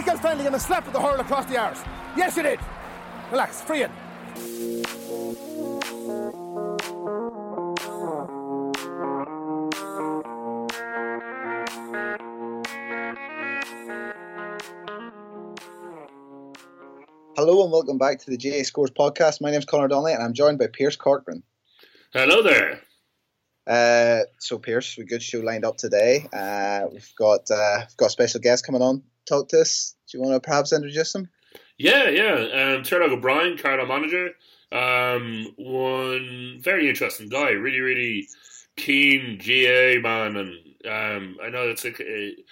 Michael Flanagan a slap with the hurl across the arse. Yes, you did. Relax, free it. Hello and welcome back to the GAA Scores podcast. My name is Conor Donnelly and I'm joined by Pearse Corcoran. Hello there. Uh, so Pearse, we've got good show lined up today. Uh, we've got uh, we've got a special guest coming on. Talk to us. Do you want to perhaps introduce him? Yeah, yeah. Um, Turlough O'Brien, Carlow manager. Um, one very interesting guy. Really, really keen GA man, and um, I know it's like uh,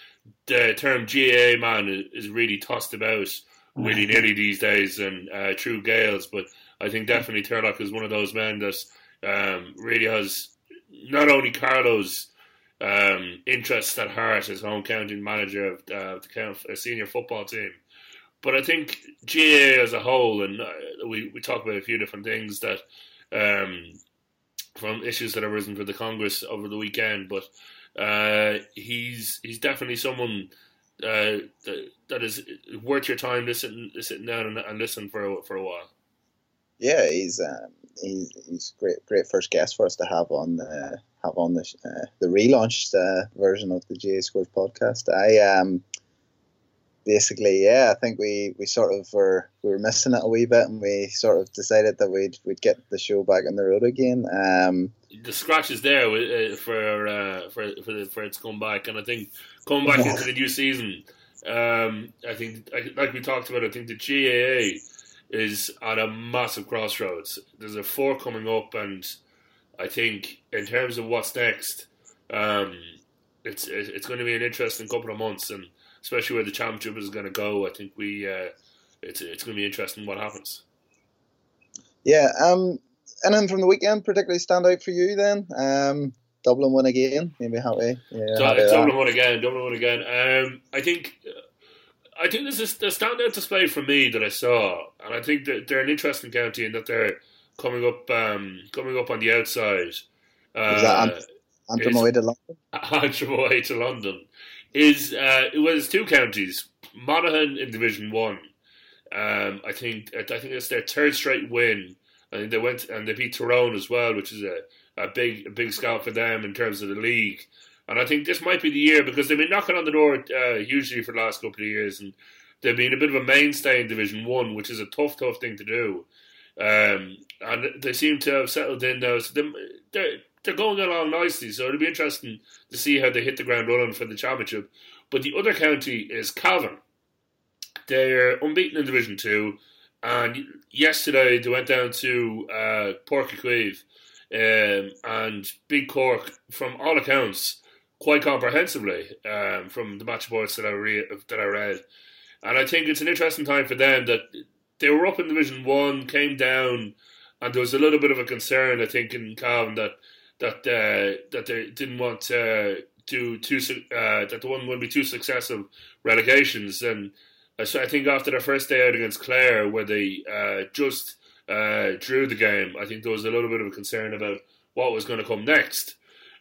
the term GA man is, is really tossed about really nilly these days and uh, true Gaels, but I think definitely Turlough is one of those men that um, really has not only Carlow's um, interests at heart as home county manager of, uh, the senior football team, but I think GAA as a whole, and uh, we, we talk about a few different things that um, from issues that have risen for the Congress over the weekend, but uh, he's he's definitely someone uh, that, that is worth your time listening sitting down and, and listen for a, for a while. Yeah, he's um, he's he's great great first guest for us to have on the have on the uh, the relaunched uh, version of the GA Scores podcast. I um basically yeah, I think we, we sort of were we were missing it a wee bit, and we sort of decided that we'd we'd get the show back on the road again. Um, the scratch is there uh, for uh, for for, for its comeback, and I think coming back into the new season, um, I think like we talked about, I think the GAA is at a massive crossroads. There's a four coming up, and I think in terms of what's next, um, it's it's going to be an interesting couple of months, and especially where the championship is going to go. I think we uh, it's it's going to be interesting what happens. Yeah. Um. Anything from the weekend particularly stand out for you then? Um. Dublin win again. Maybe happy. Yeah, happy Dublin won again. Dublin won again. Um. I think. I think this is the standout display for me that I saw, and I think that they're an interesting county in that they're coming up, um, coming up on the outside. Uh, is that Antrim away to London? Antrim away to London is uh, it was two counties. Monaghan in Division One. Um, I think I think it's their third straight win. I think they went and they beat Tyrone as well, which is a, a big a big scout for them in terms of the league. And I think this might be the year because they've been knocking on the door uh, hugely for the last couple of years, and they've been a bit of a mainstay in Division One, which is a tough, tough thing to do. Um, and they seem to have settled in now. So they're they're going along nicely. So it'll be interesting to see how they hit the ground running for the championship. But the other county is Cavan. They're unbeaten in Division Two, and yesterday they went down to uh, um, and Big Cork, from all accounts, quite comprehensively um, from the match reports that I re- that I read, and I think it's an interesting time for them that they were up in Division One, came down, and there was a little bit of a concern I think in Cavan that that uh, that they didn't want to do two uh, that the one would be two successive relegations, and so I think after their first day out against Clare, where they uh, just uh, drew the game, I think there was a little bit of a concern about what was going to come next.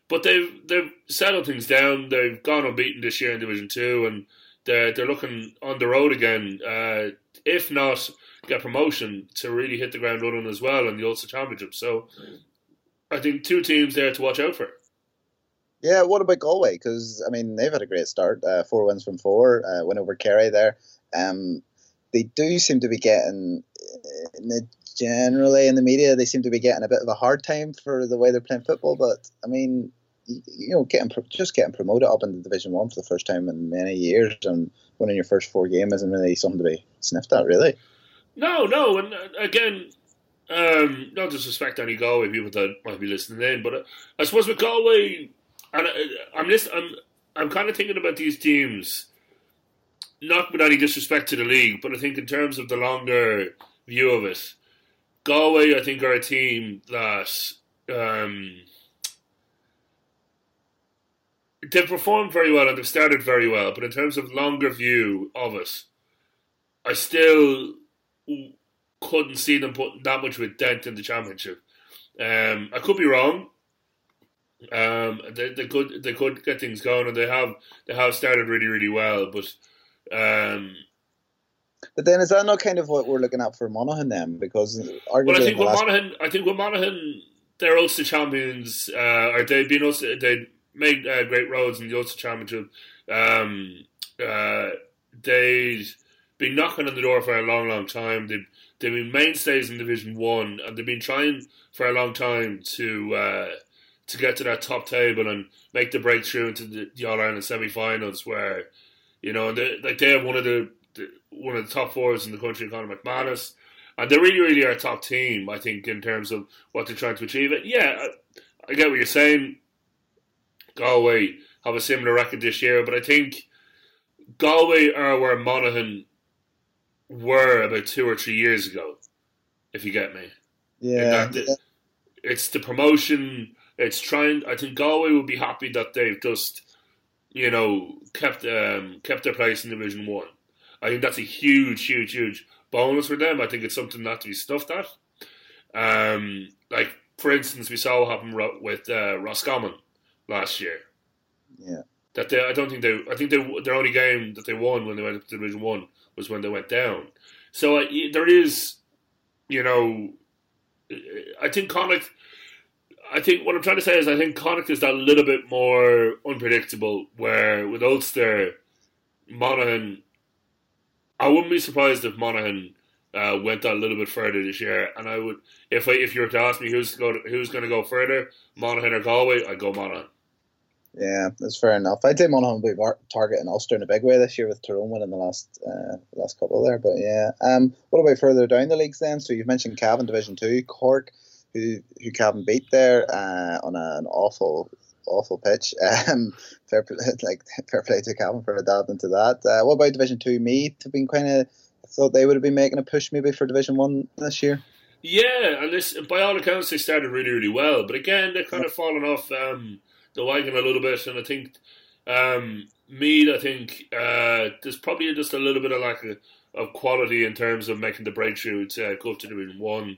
But they've they've settled things down. They've gone unbeaten this year in Division Two, and they're they're looking on the road again. Uh, if not get promotion, to really hit the ground running as well in the Ulster Championship. So I think two teams there to watch out for. Yeah, what about Galway? Because I mean, they've had a great start. Uh, four wins from four. Uh, win over Kerry there. Um, they do seem to be getting in the, generally in the media. They seem to be getting a bit of a hard time for the way they're playing football. But I mean, you know, getting just getting promoted up into Division One for the first time in many years and winning your first four games isn't really something to be sniffed at, really. No, no, and uh, again, um, not disrespect any Galway people that might be listening in, but uh, I suppose with Galway, and uh, I'm I'm I'm kind of thinking about these teams, not with any disrespect to the league, but I think in terms of the longer view of it, Galway I think are a team that um, they've performed very well and they've started very well, but in terms of longer view of it, I still couldn't see them putting that much of a dent in the championship. Um, I could be wrong. Um, they, they could they could get things going, and they have they have started really really well. But um, But then is that not kind of what we're looking at for Monaghan then? Because arguably Well, I think with last- Monaghan, I think with Monaghan, they're also champions, uh, or they've been Ulster, they made uh, great roads in the Ulster Championship. Um, uh, they've been knocking on the door for a long, long time. They've, they've been mainstays in Division One, and they've been trying for a long time to uh, to get to that top table and make the breakthrough into the, the All Ireland semi-finals, where you know, they, like they have one of the, the one of the top fours in the country, Conor McManus, and they really, really are a top team. I think in terms of what they're trying to achieve. It, yeah, I, I get what you're saying. Galway have a similar record this year, but I think Galway are where Monaghan were about two or three years ago. If you get me, yeah, it's the promotion. It's trying. I think Galway will be happy that they've just, you know, kept um, kept their place in Division One. I think that's a huge, huge, huge bonus for them. I think it's something not to be stuffed at. Um, like for instance, we saw what happened with uh, Roscommon last year. yeah. That they, I don't think they. I think they, their only game that they won when they went up to Division One was when they went down. So uh, there is, you know, I think Connacht. I think what I'm trying to say is I think Connacht is that little bit more unpredictable. Where with Ulster, Monaghan, I wouldn't be surprised if Monaghan uh, went that little bit further this year. And I would, if I, if you were to ask me who's to go to, who's going to go further, Monaghan or Galway, I'd go Monaghan. Yeah, that's fair enough. I did Monaghan will be mar- targeting Ulster in a big way this year with Tyrone winning the last uh, last couple there. But yeah, um, what about further down the leagues then? So you've mentioned Cavan Division Two, Cork, who who Cavan beat there uh, on a, an awful awful pitch. Um, fair pl- like fair play to Cavan for adapting into that. Uh, what about Division Two? Meath have been kind of thought they would have been making a push maybe for Division One this year. Yeah, and this by all accounts they started really, really well. But again, they're kind of fallen off um, the wagon a little bit, and I think um, Meath, I think uh, there's probably just a little bit of lack of, of quality in terms of making the breakthrough to uh, go up to Division One.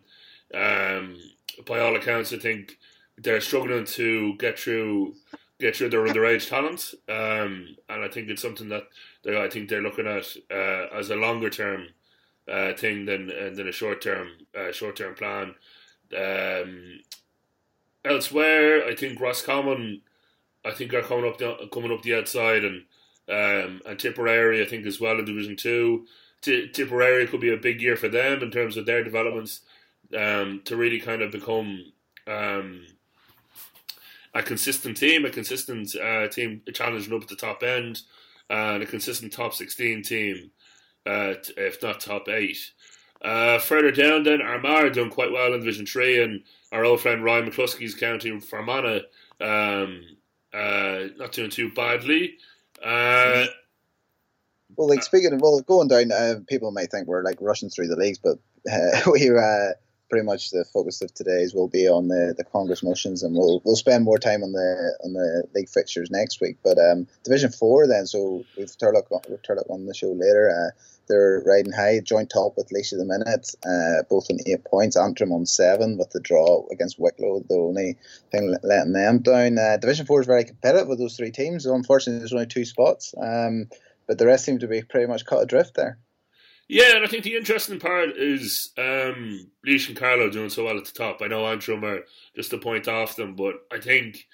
Um, by all accounts, I think they're struggling to get through get through their underage talent, um, and I think it's something that they, I think they're looking at uh, as a longer term uh, thing than uh, than a short term uh, short term plan. Um, elsewhere, I think Roscommon, I think are coming up the, coming up the outside, and um, and Tipperary, I think as well in Division Two. T- Tipperary could be a big year for them in terms of their developments um, to really kind of become um, a consistent team, a consistent uh, team challenging up at the top end, and a consistent top sixteen team uh, t- if not top eight. Uh, further down, then Armagh are doing quite well in Division Three, and our old friend Ryan McCluskey's county Fermanagh um, uh, not doing too badly. Uh, Well, like speaking of well, going down, uh, people might think we're like rushing through the leagues, but uh, we uh, pretty much the focus of today's will be on the, the Congress motions, and we'll we'll spend more time on the on the league fixtures next week. But um, Division Four, then, so we've Turlough on, we've Turlough on the show later. Uh, they're riding high, joint top with Laois at the minute, uh, both on eight points. Antrim on seven with the draw against Wicklow, the only thing letting them down. Uh, Division Four is very competitive with those three teams. Unfortunately, there's only two spots. Um, but the rest seem to be pretty much cut adrift there. Yeah, and I think the interesting part is um, Laois and Carlow doing so well at the top. I know Antrim are just a point off them, but I think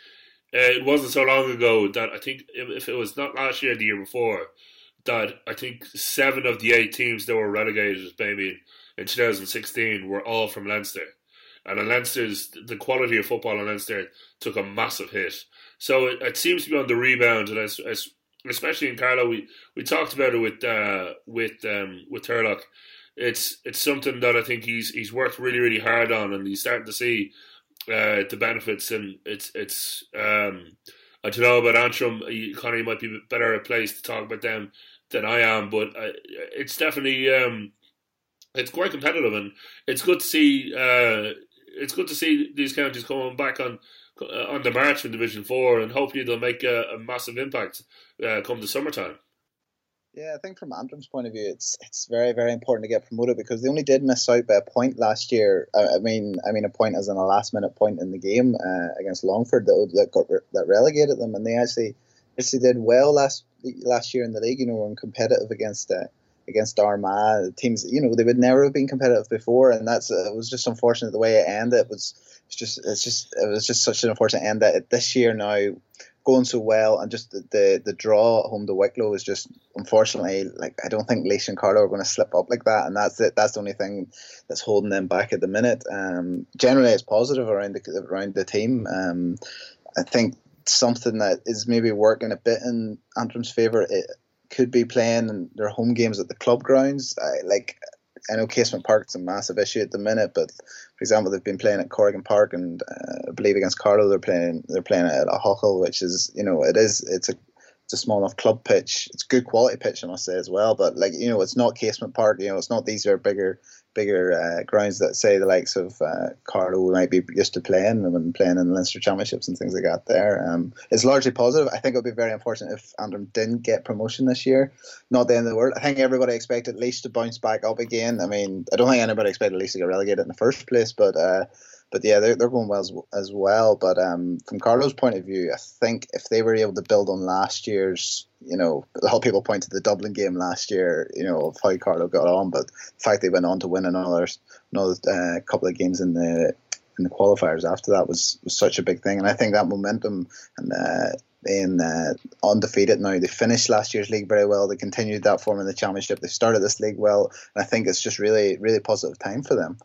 uh, it wasn't so long ago that I think if, it was not last year, the year before, that I think seven of the eight teams that were relegated maybe in 2016 were all from Leinster. And in Leinster's, the quality of football in Leinster took a massive hit. So it, it seems to be on the rebound, and as, as especially in Carlow, we, we talked about it with uh, with um, with Turlough. It's it's something that I think he's he's worked really really hard on, and he's starting to see uh, the benefits. And it's it's um, I don't know about Antrim. Conor, might be better placed to talk about them than I am, but uh, it's definitely um, it's quite competitive, and it's good to see. Uh, it's good to see these counties coming back on uh, on the march in Division Four, and hopefully they'll make a, a massive impact uh, come the summertime. Yeah, I think from Antrim's point of view, it's it's very very important to get promoted because they only did miss out by a point last year. I, I mean, I mean a point as in a last minute point in the game uh, against Longford that that got that relegated them, and they actually actually did well last last year in the league. You know, were competitive against uh, against Armagh. Teams, you know, they would never have been competitive before, and that's uh, it was just unfortunate the way it ended. It was it's just it's just it was just such an unfortunate end that this year now going so well, and just the, the, the draw at home to Wicklow is just unfortunately like I don't think Laois and Carlow are going to slip up like that, and that's it. That's the only thing that's holding them back at the minute. Um, generally, it's positive around the around the team. Um, I think something that is maybe working a bit in Antrim's favour. It could be playing their home games at the club grounds. I, like I know Casement Park's a massive issue at the minute, but for example, they've been playing at Corrigan Park, and uh, I believe against Carlow they're playing they're playing at Ahoghill, which is you know it is it's a it's a small enough club pitch. It's good quality pitch, I must say as well. But like you know, it's not Casement Park. You know, it's not these are bigger bigger uh, grounds that say the likes of uh, Carlow might be used to playing when playing in the Leinster Championships and things like that. There, um, it's largely positive. I think it would be very unfortunate if Antrim didn't get promotion this year. Not the end of the world. I think everybody expected Laois to bounce back up again. I mean, I don't think anybody expected Laois to get relegated in the first place, but. Uh, but yeah, they're, they're going well as, as well. But um, from Carlow's point of view, I think if they were able to build on last year's, you know, a lot of people point to the Dublin game last year, you know, of how Carlow got on, but the fact they went on to win another another uh, couple of games in the in the qualifiers after that was, was such a big thing. And I think that momentum and uh, being uh, undefeated now, they finished last year's league very well. They continued that form in the championship. They started this league well, and I think it's just really really positive time for them.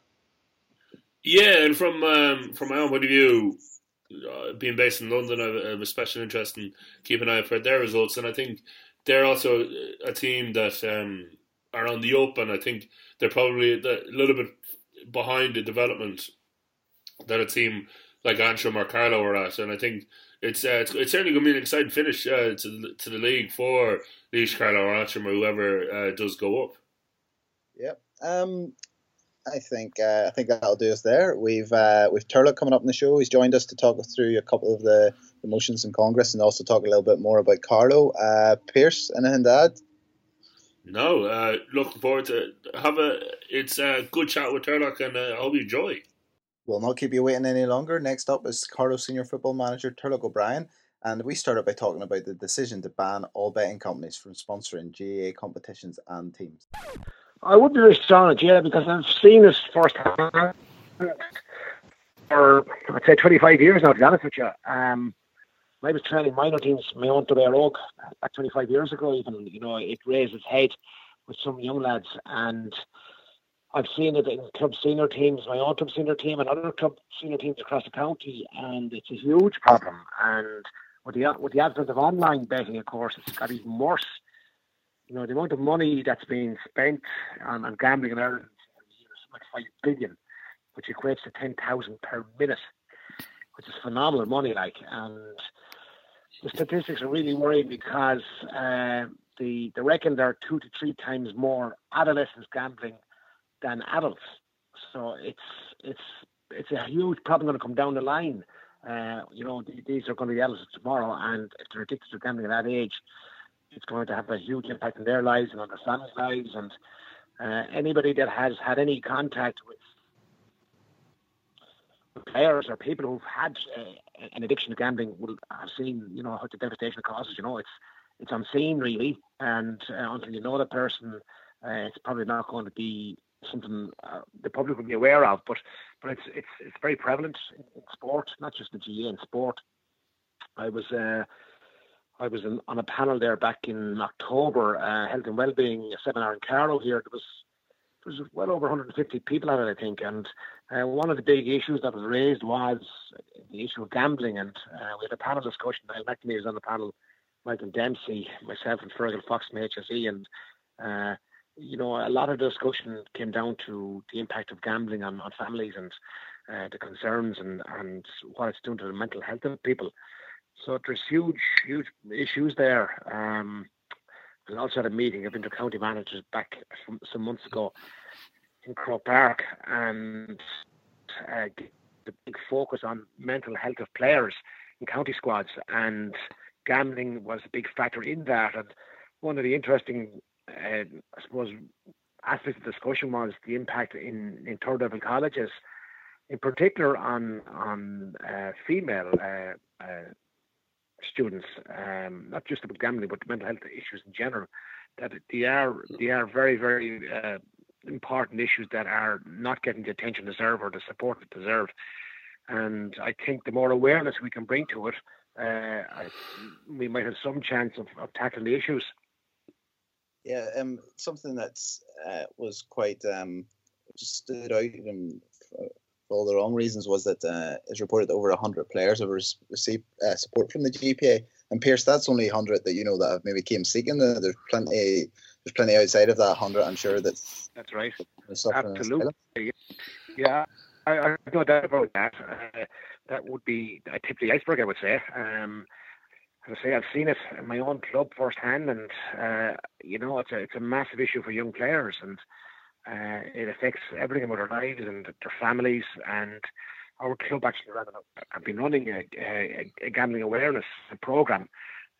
Yeah, and from um, from my own point of view, uh, being based in London, I have, a special interest in keeping an eye out for their results, and I think they're also a team that um, are on the up, and I think they're probably a little bit behind the development that a team like Antrim or Carlow are at, and I think it's uh, it's, it's, certainly going to be an exciting finish uh, to to the league for Laois, Carlow, or Antrim, or whoever uh, does go up. Yep. Um, I think uh, I think that'll do us there. We've uh, we've Turlough coming up in the show. He's joined us to talk us through a couple of the, the motions in Congress and also talk a little bit more about Carlow Uh, Pearse, anything to add? No, uh, looking forward to have a. It's a good chat with Turlough, and uh, I hope you enjoy. We'll not keep you waiting any longer. Next up is Carlow senior football manager Turlough O'Brien, and we started by talking about the decision to ban all betting companies from sponsoring GAA competitions and teams. I would be it, yeah, because I've seen this firsthand for I'd say 25 years now. To be honest with you, um, I was training minor teams, my own to Éire Óg, back 25 years ago. Even you know, it raised its head with some young lads, and I've seen it in club senior teams, my own club senior team, and other club senior teams across the county, and it's a huge problem. And with the with the advent of online betting, of course, it's got even worse you know, the amount of money that's being spent on, on gambling in Ireland is like five billion, which equates to ten thousand per minute, which is phenomenal money. Like, and the statistics are really worrying because uh, the they reckon there are two to three times more adolescents gambling than adults. So it's it's it's a huge problem going to come down the line. Uh, you know, these are going to be adults tomorrow, and if they're addicted to gambling at that age, it's going to have a huge impact on their lives and on their families' lives. And uh, anybody that has had any contact with players or people who've had uh, an addiction to gambling will have seen, you know, how the devastation it causes. You know, it's it's unseen really, and uh, until you know the person, uh, it's probably not going to be something uh, the public will be aware of. But but it's it's it's very prevalent in, in sport, not just in GAA in sport. I was uh, I was in, on a panel there back in October, uh, health and wellbeing seminar in Carlow here. There was there was well over 150 people at it, I think, and uh, one of the big issues that was raised was the issue of gambling, and uh, we had a panel discussion. Niall McNamee was on the panel, Michael Dempsey, myself, and Fergal Fox from HSE, and uh, you know, a lot of the discussion came down to the impact of gambling on, on families and uh, the concerns and, and what it's doing to the mental health of people. So there's huge, huge issues there. Um, also had a meeting of inter-county managers back some, some months ago in Croke Park, and uh, the big focus on mental health of players in county squads, and gambling was a big factor in that. And one of the interesting, uh, I suppose, aspects of the discussion was the impact in, in third level colleges, in particular on on uh, female uh, uh students, um, not just about gambling, but mental health issues in general. that they are they are very very uh, important issues that are not getting the attention deserved or the support it deserved. And I think the more awareness we can bring to it, uh, I, we might have some chance of, of tackling the issues. Yeah, um, something that uh, was quite um, stood out even for, all the wrong reasons was that uh, it's reported that over hundred players have received uh, support from the GPA. And Pearse, that's only hundred that you know that have maybe came seeking. There's plenty. There's plenty outside of that hundred. I'm sure that's that's right. Absolutely. Yeah, I, I have no doubt about that. Uh, that would be a tip of the iceberg, I would say. Um, as I say, I've seen it in my own club firsthand, and uh, you know, it's a it's a massive issue for young players, and uh, it affects everything about their lives and their families. And our club actually ran, have been running a, a, a gambling awareness program,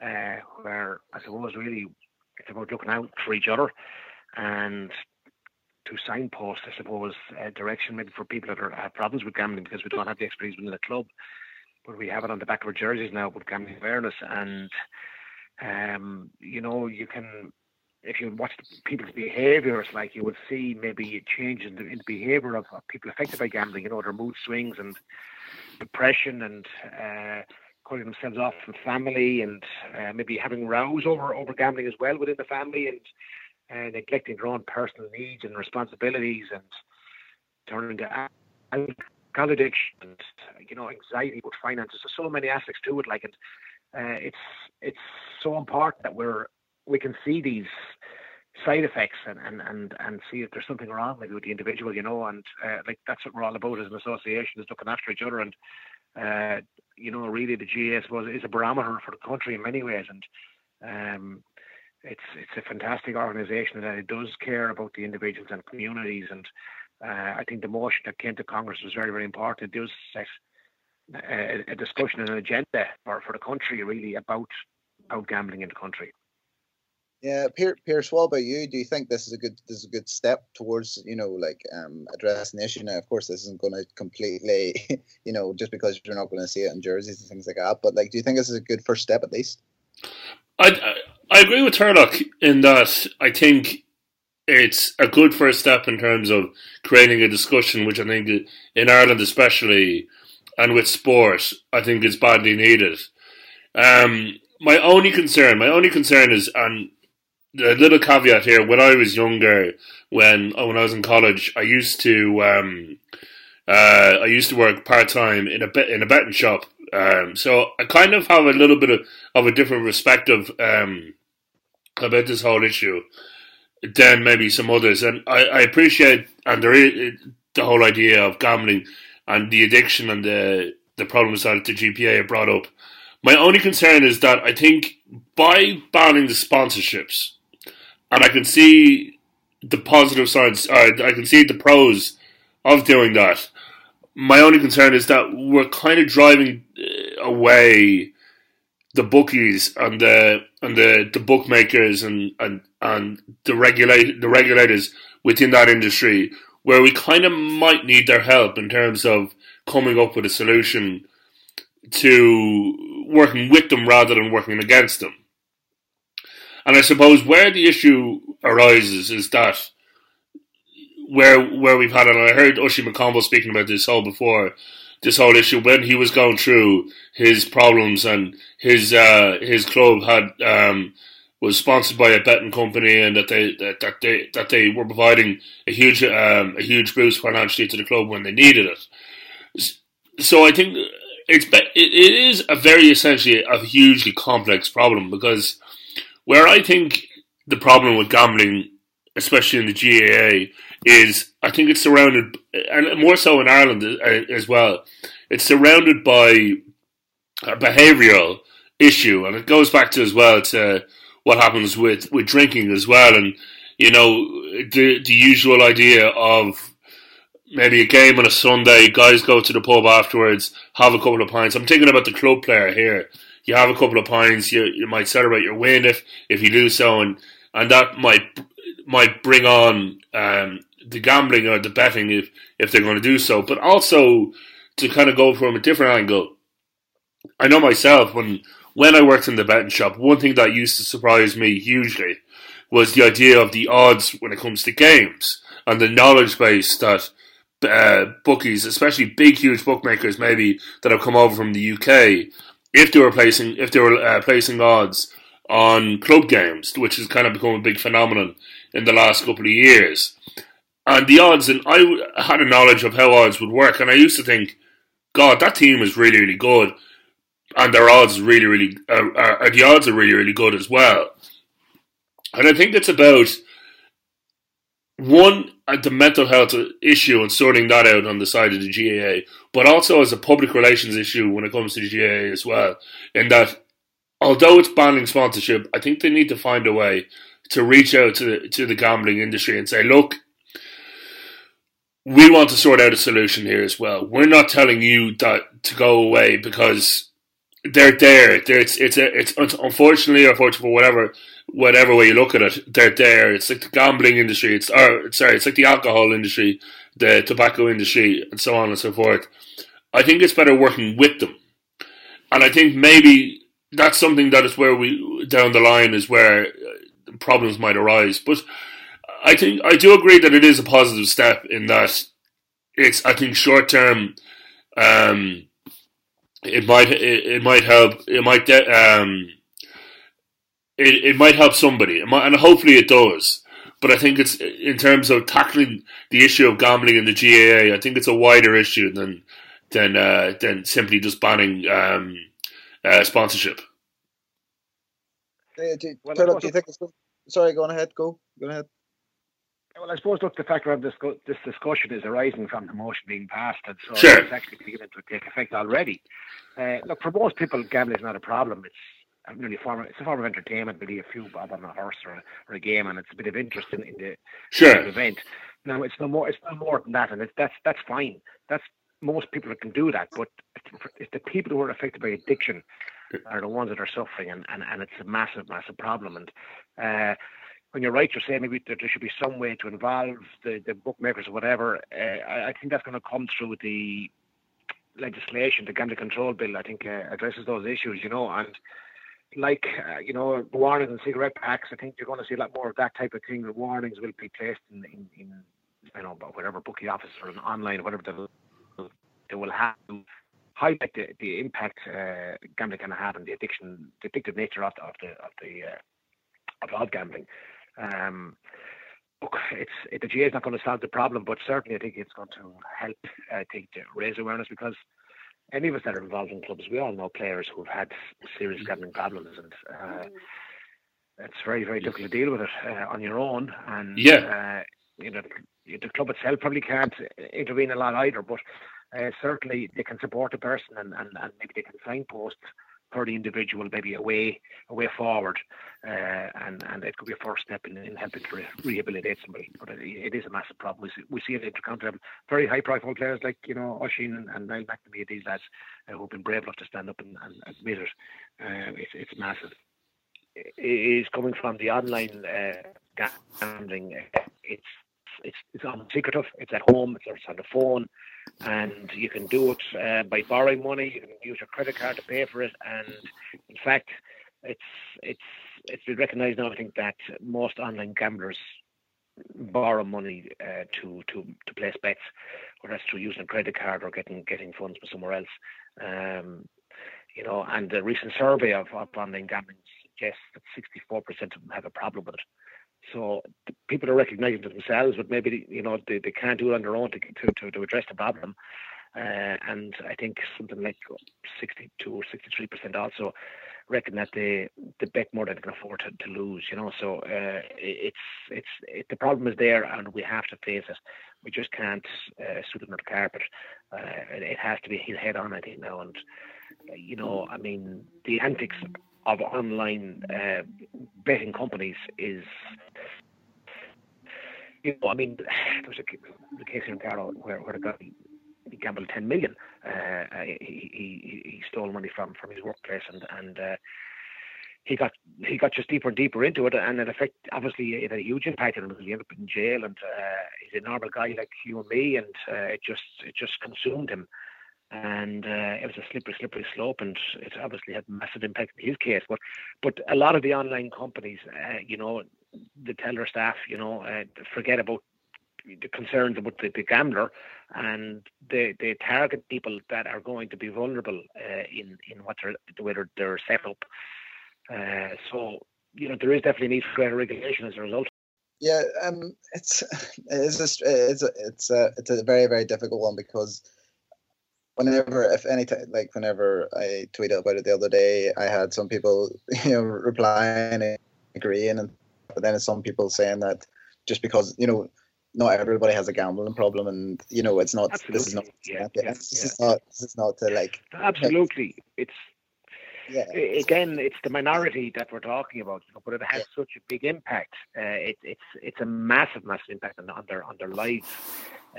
uh, where I suppose really it's about looking out for each other and to signpost, I suppose, uh, direction maybe for people that are, have problems with gambling because we don't have the expertise within the club, but we have it on the back of our jerseys now with gambling awareness. And, um, you know, you can, if you watch people's behaviours, like you would see maybe a change in the, in the behaviour of, of, people affected by gambling, you know, their mood swings and depression and, uh, cutting themselves off from family and uh, maybe having rows over over gambling as well within the family and uh, neglecting their own personal needs and responsibilities and turning to alcohol addiction and you know anxiety with finances. There's so many aspects to it. Like it, uh, it's it's so important that we're we can see these side effects and, and, and, and see if there's something wrong maybe with the individual, you know, and uh, like that's what we're all about as an association is looking after each other and uh, you know really the GAS was is a barometer for the country in many ways and um, it's it's a fantastic organisation that it does care about the individuals and communities. And uh, I think the motion that came to Congress was very very important. It does set a, a discussion and an agenda for, for the country really about about gambling in the country. Yeah, Pearse, what about you? Do you think this is a good this is a good step towards you know like um, addressing the issue? Now, of course, this isn't going to completely you know just because you're not going to see it in jerseys and things like that. But like, do you think this is a good first step at least? I, I agree with Turlough in that I think it's a good first step in terms of creating a discussion, which I think in Ireland especially, and with sport, I think is badly needed. Um, my only concern, my only concern is, and a little caveat here, when I was younger, when when I was in college, I used to um, uh, I used to work part time in a in a betting shop um, so I kind of have a little bit of, of a different perspective um, about this whole issue than maybe some others, and I, I appreciate and there is the whole idea of gambling and the addiction and the the problems that the GPA brought up. My only concern is that I think by banning the sponsorships, and I can see the positive sides, uh, I can see the pros of doing that my only concern is that we're kind of driving uh, away the bookies and the and the, the bookmakers and, and and the regulate the regulators within that industry where we kind of might need their help in terms of coming up with a solution to working with them rather than working against them. And I suppose where the issue arises is that where where we've had. And I heard Oisin McConville speaking about this all before. This whole issue when he was going through his problems and his uh, his club had um, was sponsored by a betting company and that they that, that they that they were providing a huge um, a huge boost financially to the club when they needed it. So I think it's it is a very essentially a hugely complex problem because where I think the problem with gambling, especially in the GAA, is I think it's surrounded, and more so in Ireland uh, as well. It's surrounded by a behavioural issue, and it goes back to as well to what happens with, with drinking as well, and you know the the usual idea of maybe a game on a Sunday, guys go to the pub afterwards, have a couple of pints. I'm thinking about the club player here. You have a couple of pints, you you might celebrate your win if if you do so, and and that might might bring on um, the gambling or the betting if if they're going to do so, but also to kind of go from a different angle. I know myself when when I worked in the betting shop, one thing that used to surprise me hugely was the idea of the odds when it comes to games and the knowledge base that uh, bookies, especially big, huge bookmakers, maybe that have come over from the UK, if they were placing if they were uh, placing odds on club games, which has kind of become a big phenomenon in the last couple of years. And the odds, and I had a knowledge of how odds would work, and I used to think, God, that team is really, really good, and their odds really, really, uh, uh, the odds are really, really good as well. And I think it's about one the mental health issue and sorting that out on the side of the GAA, but also as a public relations issue when it comes to the GAA as well. In that, although it's banning sponsorship, I think they need to find a way to reach out to the, to the gambling industry and say, look, we want to sort out a solution here as well. We're not telling you that to go away because they're there. It's it's a, it's unfortunately or fortunately whatever whatever way you look at it, they're there. It's like the gambling industry. It's or sorry, it's like the alcohol industry, the tobacco industry, and so on and so forth. I think it's better working with them, and I think maybe that's something that is where we down the line is where uh, problems might arise. But I think I do agree that it is a positive step in that it's I think short term. Um, it might it, it might help it might um it, it might help somebody, might, and hopefully it does. But I think it's in terms of tackling the issue of gambling in the GAA. I think it's a wider issue than than uh, than simply just banning um, uh, sponsorship. Uh, do, well, do you think it's Sorry, go on ahead. Go. Go ahead. Well, I suppose look, the factor of this this discussion is arising from the motion being passed, and so sure. it's actually beginning to take effect already. Uh, look, for most people, gambling is not a problem. It's form it's a form of entertainment, really a few bob on a horse or a, or a game, and it's a bit of interest in, in the, sure. in the event. Now it's no more it's no more than that, and it's, that's that's fine. That's most people can do that, but it's the people who are affected by addiction are the ones that are suffering, and, and, and it's a massive, massive problem. And uh, when you're right, you're saying maybe there should be some way to involve the, the bookmakers or whatever. Uh, I, I, think that's going to come through the legislation, the gambling control bill. I think uh, addresses those issues, you know, and like uh, you know warnings and cigarette packs. I think you're going to see a lot more of that type of thing. The warnings will be placed in in, in you know whatever bookie office or online or whatever they, they will have to highlight the, the impact uh, gambling can have and the addiction, the addictive nature of the of the of the uh, of gambling. Um, look, it's it, the GA is not going to solve the problem, but certainly I think it's going to help. I think to raise awareness because any of us that are involved in clubs, we all know players who've had serious gambling problems, and uh, it's very, very difficult to deal with it uh, on your own. And yeah, uh, you know, the club itself probably can't intervene a lot either, but uh, certainly they can support the person, and, and, and maybe they can signpost for the individual, maybe a way a way forward, uh, and and it could be a first step in, in helping to re- rehabilitate somebody. But it, it is a massive problem. We see, we see it intercounter very high profile players like you know Oisín and, and Niall McNamee, these lads uh, who've been brave enough to stand up and, and admit it. Uh, it's it's massive. It is coming from the online uh, gambling. It's it's it's unsecretive. It's at home. It's on the phone and you can do it uh, by borrowing money. You can use your credit card to pay for it, and in fact, it's it's it's been recognised now. I think that most online gamblers borrow money uh, to to to place bets, whether that's through using a credit card or getting getting funds from somewhere else. Um, you know, and the recent survey of, of online gambling suggests that 64% of them have a problem with it. So people are recognising it themselves, but maybe you know they, they can't do it on their own to to, to address the problem. Uh, and I think something like 62 or 63 percent also reckon that they they bet more than they can afford to, to lose. You know, so uh, it's it's it, the problem is there, and we have to face it. We just can't uh, sweep under the carpet. Uh, it, has to be hit head on, I think now. And you know, I mean, the antics of online uh, betting companies is, you know, I mean, there was a, a case in Carlow where, where the guy he gambled 10 million. Uh, he, he, he stole money from, from his workplace and, and uh, he got he got just deeper and deeper into it, and it affect obviously it had a huge impact on him he ended up in jail, and uh, he's a normal guy like you and me, and uh, it just it just consumed him and uh, it was a slippery, slippery slope, and it obviously had massive impact in his case. But, but a lot of the online companies, uh, you know, they tell their staff, you know, uh, forget about the concerns about the, the, gambler, and they they target people that are going to be vulnerable uh, in in what they're whether they're set up. Uh, so you know there is definitely a need for greater regulation as a result. Yeah, um, it's it's just, it's a, it's a it's a very very difficult one because whenever if any time like whenever I tweeted about it the other day, I had some people you know replying and agreeing, and but then some people saying that just because you know not everybody has a gambling problem, and you know it's not. Absolutely. This is not. Yeah, yeah, yeah, this is not. This is not to like. Absolutely, it's Yeah. again, it's the minority that we're talking about, you know, but it has such a big impact. Uh, it, it's it's a massive, massive impact on, on their on their lives,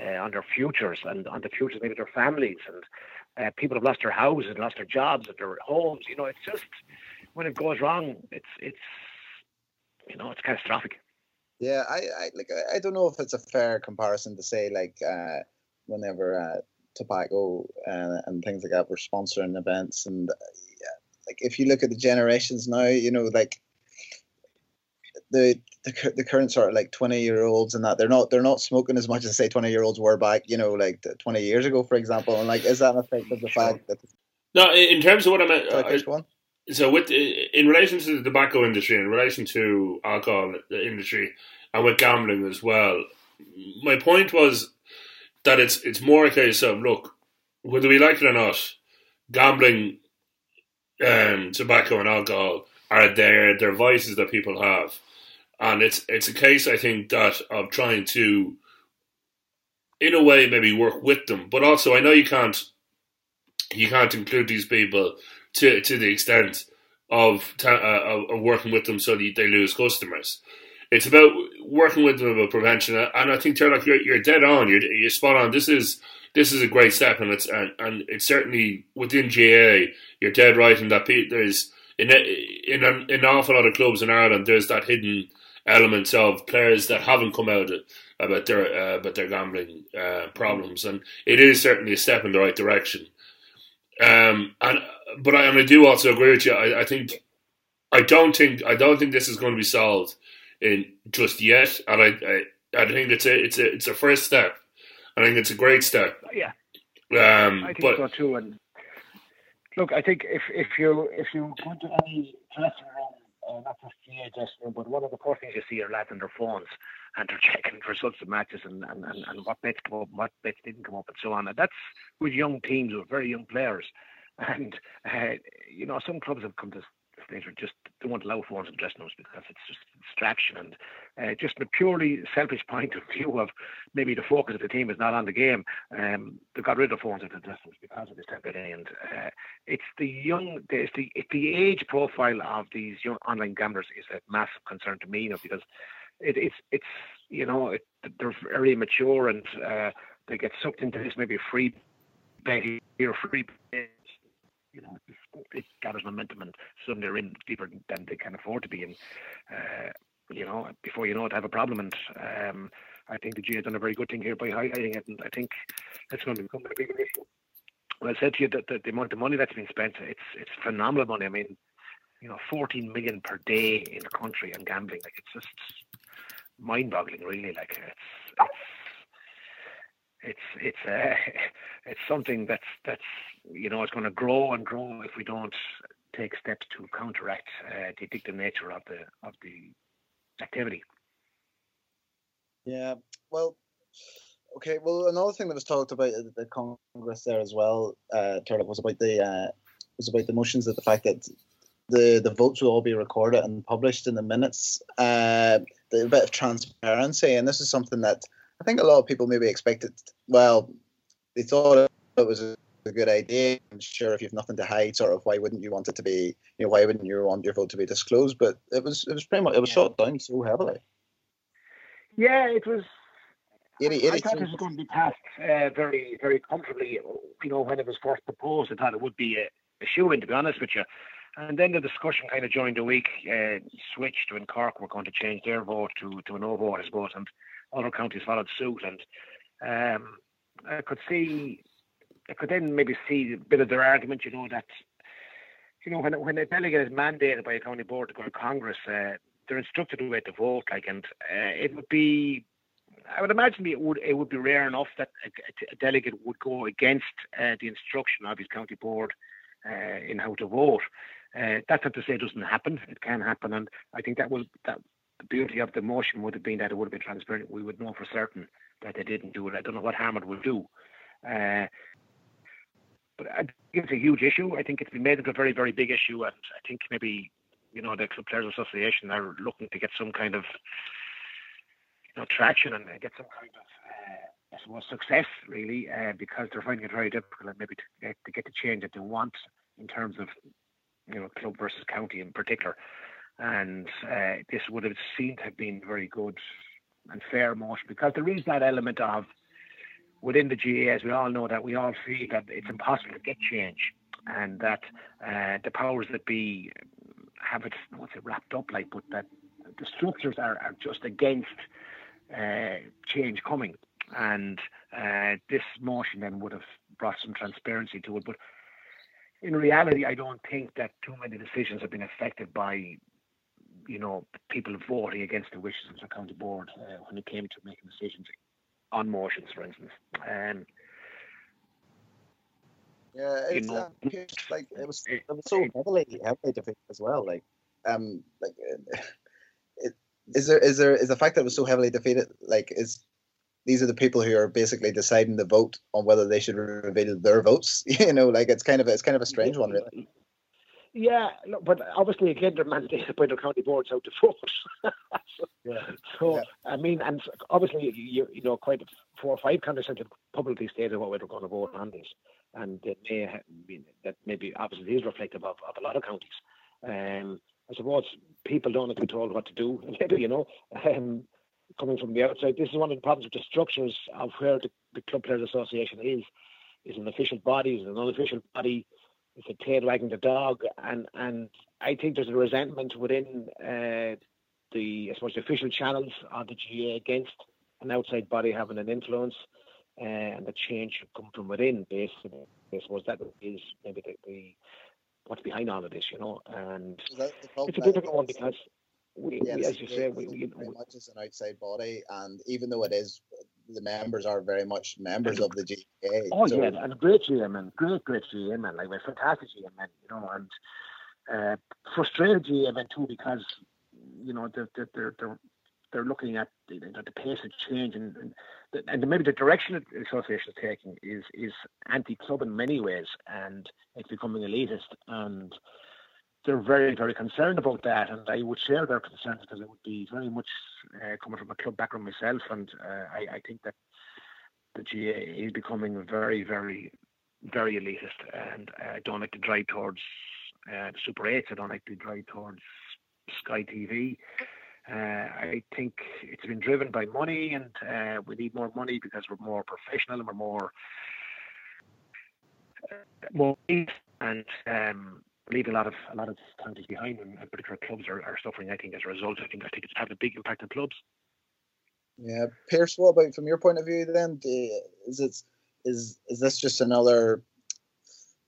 uh, on their futures, and on the futures maybe their families, and uh, people have lost their houses, lost their jobs, and their homes. You know, it's just when it goes wrong, it's it's you know, it's catastrophic. Yeah, I, I like. I- don't know if it's a fair comparison to say like uh, whenever uh, tobacco uh, and things like that were sponsoring events, and uh, yeah, like if you look at the generations now, you know, like the the, the current sort of like twenty year olds and that they're not they're not smoking as much as say twenty year olds were back, you know, like twenty years ago, for example. And like, is that an effect of the fact that No, in terms of what I meant, sorry, Chris, go on? so with in relation to the tobacco industry, in relation to alcohol industry, and with gambling as well, my point was that it's it's more a case of look, whether we like it or not, gambling, um, tobacco and alcohol are their their vices that people have, and it's it's a case I think that of trying to, in a way, maybe work with them, but also I know you can't you can't include these people to to the extent of ta- uh, of, working with them so that they lose customers. It's about working with them about prevention, and I think Turlough, you're you're dead on. You're you're spot on. This is this is a great step, and it's and, and it's certainly within GA. You're dead right in that there's in in an, in an awful lot of clubs in Ireland. There's that hidden element of players that haven't come out about their uh, about their gambling uh, problems, and it is certainly a step in the right direction. Um, and but I, and I do also agree with you. I, I think I don't think I don't think this is going to be solved in just yet, and I I, I think it's a it's a it's a first step. I think it's a great step. Yeah, Um, I think but so too. And look, I think if if you if you go to any dressing room, uh, not just GA dressing room, but one of the first things you see are lads on their phones and they're checking results of matches and, and, and, and what bets come up, what bets didn't come up, and so on. And that's with young teams with very young players. And uh, you know, some clubs have come to stage where just want to allow phones in dressing rooms because it's just distraction and uh, just a purely selfish point of view of maybe the focus of the team is not on the game. Um, they got rid of phones in the dressing rooms because of this type of thing. And uh, it's the young, it's the it's the age profile of these young online gamblers is a massive concern to me, you know, because it, it's it's you know it, they're very immature and uh, they get sucked into this maybe free bet here, free bet, you know, it gathers momentum and suddenly they're in deeper than they can afford to be in. Uh, you know, before you know it, have a problem. And um, I think the G has done a very good thing here by highlighting it, and I think it's going to become a bigger issue. When I said to you that the, the amount of money that's been spent, it's it's phenomenal money. I mean, you know, 14 million per day in the country on gambling, like it's just mind-boggling, really. Like it's it's it's it's uh, it's something that's that's you know it's going to grow and grow if we don't take steps to counteract uh, the addictive nature of the of the activity. Yeah. Well, okay. Well, another thing that was talked about at the Congress there as well, uh, was about the uh, was about the motions that the fact that the the votes will all be recorded and published in the minutes. Uh, the, bit of transparency, and this is something that I think a lot of people maybe expected. Well, they thought it was a, good idea. I'm sure if you've nothing to hide, sort of, why wouldn't you want it to be? You know, why wouldn't you want your vote to be disclosed? But it was it was pretty much it was Yeah. shot down so heavily. Yeah, it was 80, I thought this was going to be passed uh, very, very comfortably. You know, when it was first proposed, I thought it would be a, a shoe in, to be honest with you. And then the discussion kind of during the week uh, switched when Cork were going to change their vote to, to a no vote, I suppose, and other counties followed suit. And um, I could see, I could then maybe see a bit of their argument, you know, that, you know, when, when a delegate is mandated by a county board to go to Congress, uh, they're instructed the way to vote, like, and uh, it would be. I would imagine it would it would be rare enough that a, a delegate would go against uh, the instruction of his county board uh, in how to vote. Uh, that's not to say it doesn't happen. It can happen, and I think that will that the beauty of the motion would have been that it would have been transparent. We would know for certain that they didn't do it. I don't know what it would do. Uh, but I think it's a huge issue. I think it's been made into a very, very big issue, and I think maybe you know the Club Players Association are looking to get some kind of you know traction and get some kind of uh, I suppose success really uh, because they're finding it very difficult and maybe to get, to get the change that they want in terms of you know club versus county in particular. And uh, this would have seemed to have been very good and fair motion because there is that element of within the GAA, as we all know, that we all feel that it's impossible to get change and that uh, the powers that be have it, what's it wrapped up like, but that the structures are, are just against uh, change coming. And uh, this motion then would have brought some transparency to it. But in reality, I don't think that too many decisions have been affected by, you know, people voting against the wishes of the county board uh, when it came to making decisions on motions, for instance. Um, yeah, it's uh, like it was it was so heavily heavily defeated as well. Like, um, like, it, is there is there is the fact that it was so heavily defeated? Like, is these are the people who are basically deciding the vote on whether they should reveal their votes. You know, like it's kind of it's kind of a strange one, really. Yeah, but obviously again they're mandated by the county boards how to vote. so, yeah. so yeah. I mean, and obviously you you know quite four or five counties have publicly stated what way they're going to vote on this, and it may have been, that maybe obviously is reflective of, of a lot of counties. Um, I suppose people don't have to be told what to do. Maybe you know, um, coming from the outside, this is one of the problems with the structures of where the, the Club Players Association is. Is an official body, is an unofficial body it's a tail wagging the dog, and and I think there's a resentment within uh, the I suppose the official channels of the GAA against an outside body having an influence, uh, and the change should come from within. Basically, I suppose that is maybe the, the what's behind all of this, you know, and it's a difficult one because. We, yeah, we, as you say, we, we, very much as an outside body, and even though it is the members are very much members of the GAA. Oh so. yeah, and a great GM and great great GM and like a fantastic GM you know, and uh, frustrated GM too because you know they're they're they're, they're looking at the, the pace of change and and, the, and maybe the direction the association is taking is is anti-club in many ways and it's becoming elitist and they're very, very concerned about that, and I would share their concerns because it would be very much uh, coming from a club background myself, and uh, I, I, think that the GAA is becoming very, very, very elitist, and I don't like to drive towards uh, Super 8s. I don't like to drive towards Sky TV. Uh, I think it's been driven by money, and uh, we need more money because we're more professional and we're more uh, more and um, leave a lot of a lot of counties behind, and particular clubs are, are suffering. I think as a result, I think I think it's having a big impact on clubs. Yeah, Pearse. What about from your point of view? Then is it is is this just another?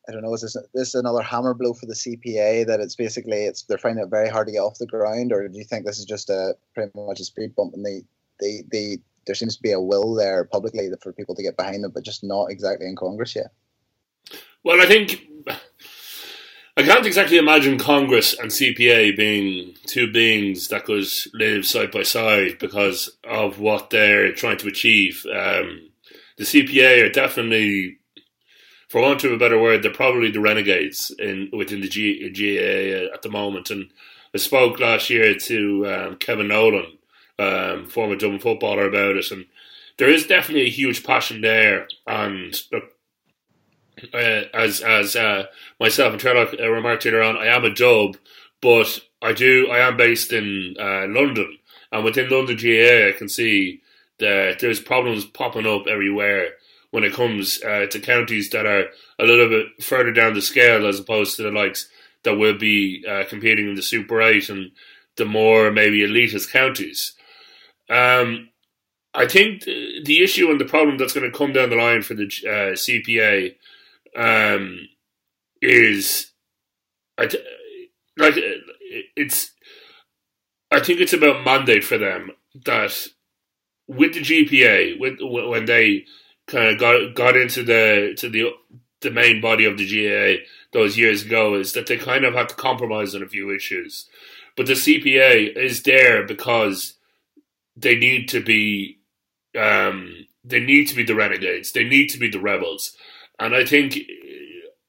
I don't know. Is this this another hammer blow for the CPA that it's basically it's they're finding it very hard to get off the ground, or do you think this is just a pretty much a speed bump and they they they there seems to be a will there publicly for people to get behind them, but just not exactly in Congress yet. Well, I think I can't exactly imagine Congress and CPA being two beings that could live side by side because of what they're trying to achieve. Um, the CPA are definitely, for want of a better word, they're probably the renegades in within the G, GAA at the moment. And I spoke last year to um, Kevin Nolan, um, former Dublin footballer, about it, and there is definitely a huge passion there. And look, uh, as as uh, myself and Turlough uh, remarked earlier on, I am a dub, but I do I am based in uh, London, and within London GAA, I can see that there's problems popping up everywhere when it comes uh, to counties that are a little bit further down the scale as opposed to the likes that will be uh, competing in the Super Eight and the more maybe elitist counties. Um, I think the issue and the problem that's going to come down the line for the CPA um, is I, like it's. I think it's about mandate for them that with the GPA, with when they kind of got got into the to the the main body of the GAA those years ago, is that they kind of had to compromise on a few issues. But the CPA is there because they need to be um, they need to be the renegades. They need to be the rebels. And I think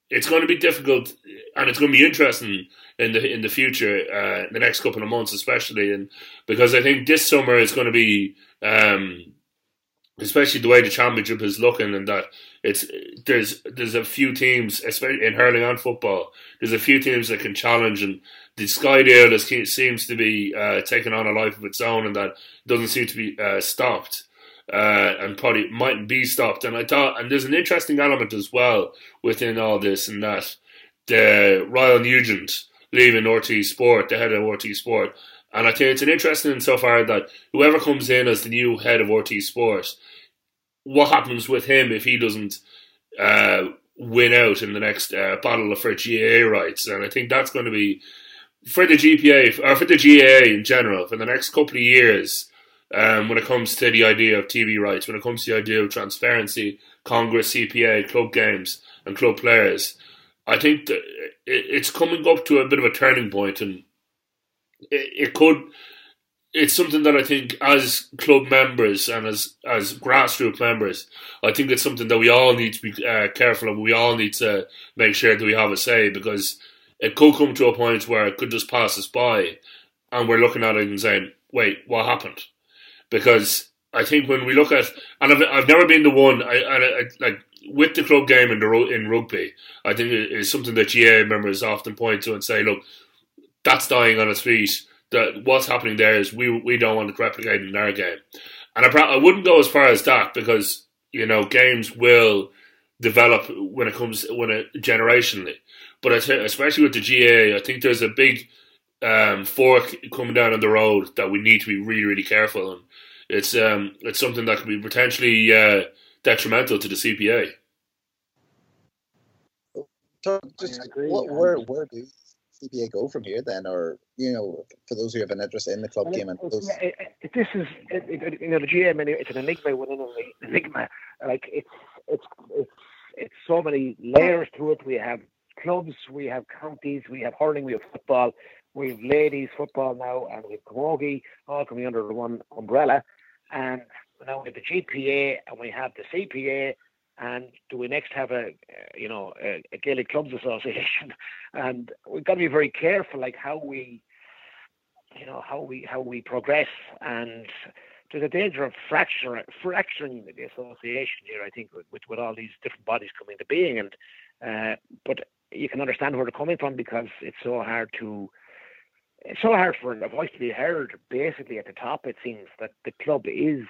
it's going to be difficult, and it's going to be interesting in the in the future, uh, the next couple of months, especially, and because I think this summer is going to be, um, especially the way the championship is looking, and that it's there's there's a few teams, especially in hurling and football, there's a few teams that can challenge, and the Sky deal seems to be uh, taking on a life of its own, and that doesn't seem to be uh, stopped uh, and probably mightn't be stopped. And I thought, and there's an interesting element as well within all this, and that the Ryle Nugent leaving RTÉ Sport, the head of RTÉ Sport, and I think it's an interesting insofar that whoever comes in as the new head of RTÉ Sport, what happens with him if he doesn't uh, win out in the next uh, battle for GAA rights? And I think that's going to be for the GPA or for the GAA in general for the next couple of years um, when it comes to the idea of TV rights, when it comes to the idea of transparency, Congress, CPA, club games, and club players. I think that it's coming up to a bit of a turning point, and it, could. It's something that I think, as club members and as as grassroots members, I think it's something that we all need to be uh, careful of. We all need to make sure that we have a say because it could come to a point where it could just pass us by, and we're looking at it and saying, "Wait, what happened?" Because I think when we look at, and I've, I've never been the one, I, I, I like with the club game in the in rugby, I think it is something that GAA members often point to and say, look, that's dying on its feet. That what's happening there is we we don't want to replicate in our game, and I, I wouldn't go as far as that because you know games will develop when it comes when it generationally, but I th- especially with the GAA, I think there's a big um, fork coming down on the road that we need to be really really careful and it's um, it's something that could be potentially uh, detrimental to the CPA. So just what, where where do CPA go from here then, or you know, for those who have an interest in the club game and those. Yeah, it, it, this is it, you know the GM it's an enigma within an enigma. Like it's it's it's it's so many layers to it. We have clubs, we have counties, we have hurling, we have football, we have ladies football now, and we have camogie all coming under the one umbrella. And now we have the GPA and we have the CPA. And do we next have a, you know, a, a Gaelic Clubs Association? And we've got to be very careful, like how we, you know, how we how we progress. And there's a danger of fracturing the association here. I think with, with, with all these different bodies coming to being. And uh, but you can understand where they're coming from because it's so hard to it's so hard for a voice to be heard basically at the top it seems that the club is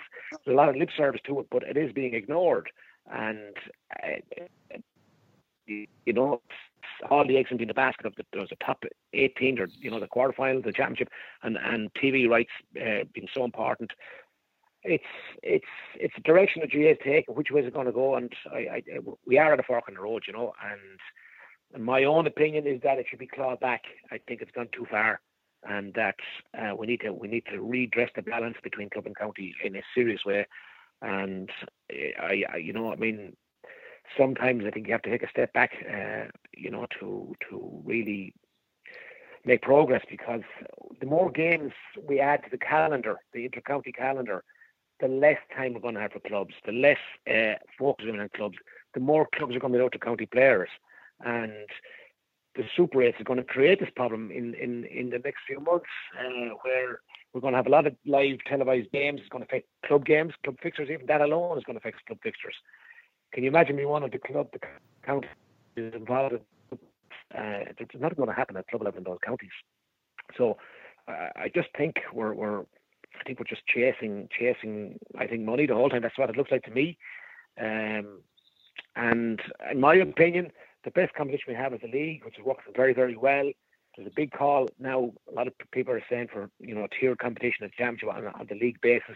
a lot of lip service to it but it is being ignored. And uh, you know all the eggs in the basket of the there's a top 18 or you know the quarterfinal the championship and and TV rights uh, being so important. It's it's it's a direction that GAA is taking which way is it going to go? And I, I we are at a fork in the road you know and my own opinion is that it should be clawed back. I think it's gone too far and that uh, we need to we need to redress the balance between club and county in a serious way. And uh, I, I you know, I mean, sometimes I think you have to take a step back, uh, you know, to to really make progress because the more games we add to the calendar, the inter-county calendar, the less time we're going to have for clubs, the less uh, focus on clubs, the more clubs are going to be out to county players, and the Super 8 is going to create this problem in, in, in the next few months, uh, where we're going to have a lot of live televised games. It's going to affect club games, club fixtures. Even that alone is going to affect club fixtures. Can you imagine me one of the club, the county is involved? In, uh, it's not going to happen at club level in those counties. So uh, I just think we're, we're, I think we're just chasing, chasing. I think money the whole time. That's what it looks like to me. Um, and in my opinion, the best competition we have is the league, which is working very, very well. There's a big call now. A lot of people are saying for you know tier competition at championship on, on the league basis.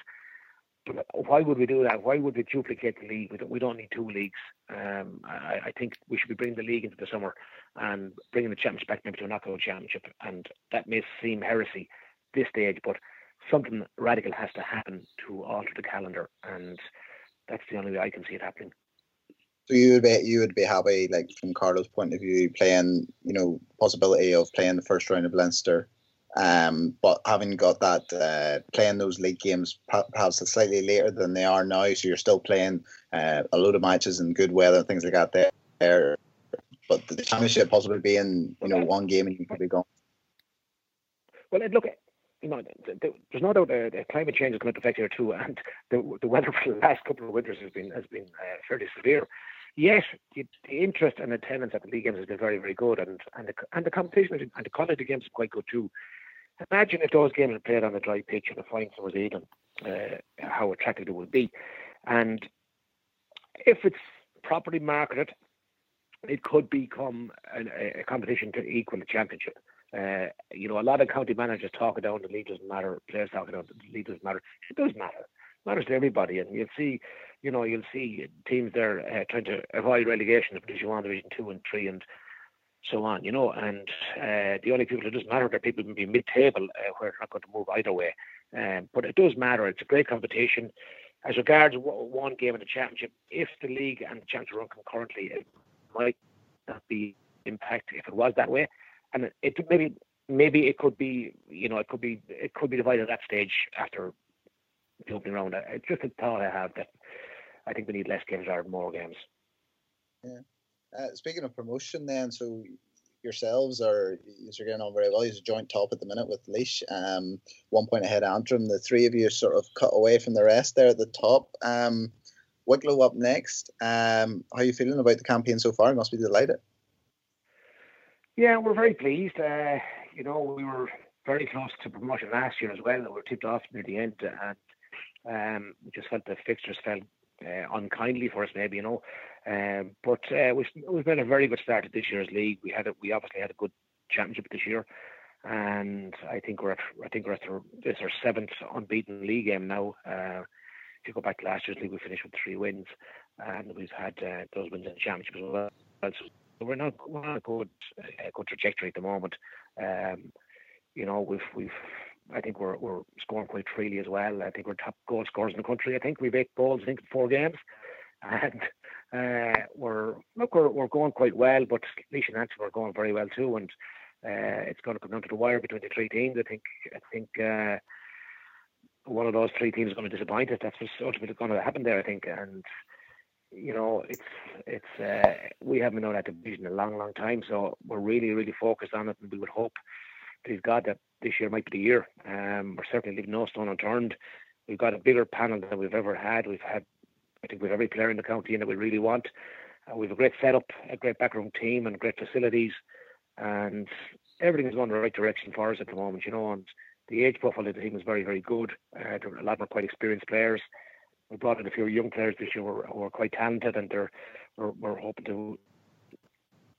Why would we do that? Why would we duplicate the league? We don't, we don't need two leagues. Um, I, I, think we should be bringing the league into the summer and bringing the championship back maybe to a knockout championship. And that may seem heresy, this stage. But something radical has to happen to alter the calendar, and that's the only way I can see it happening. So you would be you would be happy, like from Carlow's point of view, playing you know possibility of playing the first round of Leinster, um, but having got that uh, playing those league games perhaps slightly later than they are now, so you're still playing uh, a load of matches in good weather and things like that there. But the championship possibly being you know one game and you could be gone. Well, look, you know, there's no doubt uh, climate change is going to affect here too, and the, the weather for the last couple of winters has been has been uh, fairly severe. Yes, the, the, interest and attendance at the league games has been very, very good, and and the, and the competition and the quality of the games is quite good too. Imagine if those games were played on a dry pitch and the fine was even, uh, how attractive it would be. And if it's properly marketed, it could become an, a competition to equal the championship. Uh, you know, a lot of county managers talk down the league doesn't matter, players talking about the league doesn't matter. It does matter. It matters to everybody, and you'll see, you know, you'll see teams there uh, trying to avoid relegation of Division One, Division Two, and Three, and so on. You know, and uh, the only people it doesn't matter are people who be mid-table, uh, where it's not going to move either way. Um, but it does matter. It's a great competition. As regards one game in the championship, if the league and the championship run concurrently, it might not be impact if it was that way and it, maybe maybe it could be you know it could be it could be divided at that stage after the opening round. It's just a thought I have that I think we need less games or more games. Yeah. Uh, speaking of promotion, then, so yourselves are you're getting on very well. You're a joint top at the minute with Laois, um, one point ahead Antrim. The three of you sort of cut away from the rest there at the top. Um, Wicklow up next. Um, how are you feeling about the campaign so far? You must be delighted. Yeah, we're very pleased. Uh, you know, we were very close to promotion last year as well. We were tipped off near the end, and um, we just felt the fixtures fell uh, unkindly for us, maybe you know. Um, but uh, we've, we've made a very good start to this year's league. We had a, we obviously had a good championship this year, and I think we're at, I think we're at our, this our seventh unbeaten league game now. Uh, if you go back to last year's league, we finished with three wins, and we've had uh, those wins in the championship as well. So we're not we're on a good a good trajectory at the moment. Um, you know, we've we've I think we're we're scoring quite freely as well. I think we're top goal scorers in the country. I think we've eight goals I think in four games, and uh, we're look we're we're going quite well. But Laois and Antrim are going very well too, and uh, it's going to come down to the wire between the three teams. I think I think. Uh, one of those three teams is going to disappoint us. That's what's ultimately going to happen there, I think. And you know, it's it's uh, we haven't known that division a long, long time, so we're really, really focused on it, and we would hope, please God, that this year might be the year. Um, we're certainly leaving no stone unturned. We've got a bigger panel than we've ever had. We've had, I think, we've every player in the county in that we really want. Uh, we have a great setup, a great backroom team, and great facilities, and everything is going in the right direction for us at the moment. You know, and the age profile of the team is very, very good. Uh, there are a lot more quite experienced players we brought in a few young players this year who are, who are quite talented, and they're we're, we're hoping to,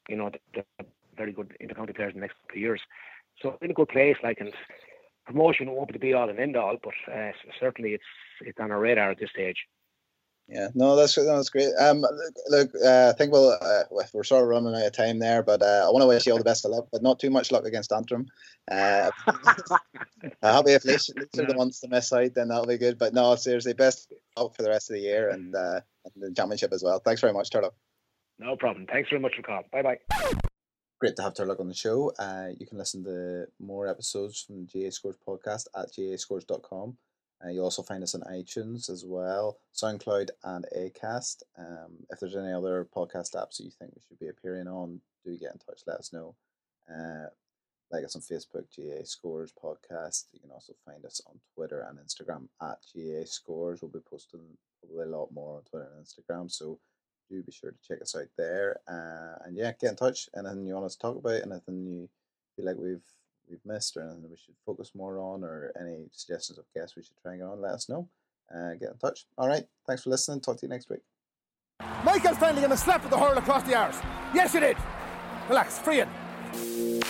you know, very good intercounty players in the next couple of years. So in a good place, like and promotion won't be the be all and end all, but uh, certainly it's it's on our radar at this stage. Yeah, no, that's no, that's great. Um, look, uh, I think we'll uh, we're sort of running out of time there, but uh, I want to wish you all the best of luck, but not too much luck against Antrim. Uh, happy if Laois are the ones to miss out, then that'll be good. But no, seriously, best luck for the rest of the year and, uh, and the championship as well. Thanks very much, Turlough. No problem. Thanks very much for calling. Bye bye. Great to have Turlough on the show. Uh, you can listen to more episodes from the GAA Scores podcast at gaascores.com. Uh, you'll also find us on iTunes as well, SoundCloud, and Acast. Um, if there's any other podcast apps that you think we should be appearing on, do get in touch. Let us know. Uh, like us on Facebook, GAA Scores Podcast. You can also find us on Twitter and Instagram at GAA Scores. We'll be posting probably a lot more on Twitter and Instagram, so do be sure to check us out there. Uh, and yeah, get in touch. Anything you want us to talk about, anything you feel like we've we've missed or anything we should focus more on or any suggestions of guests we should try and get on, let us know. Uh, get in touch. All right. Thanks for listening. Talk to you next week. Michael finally to slap with the hurl across the arse. Yes, you did. Relax. Free it.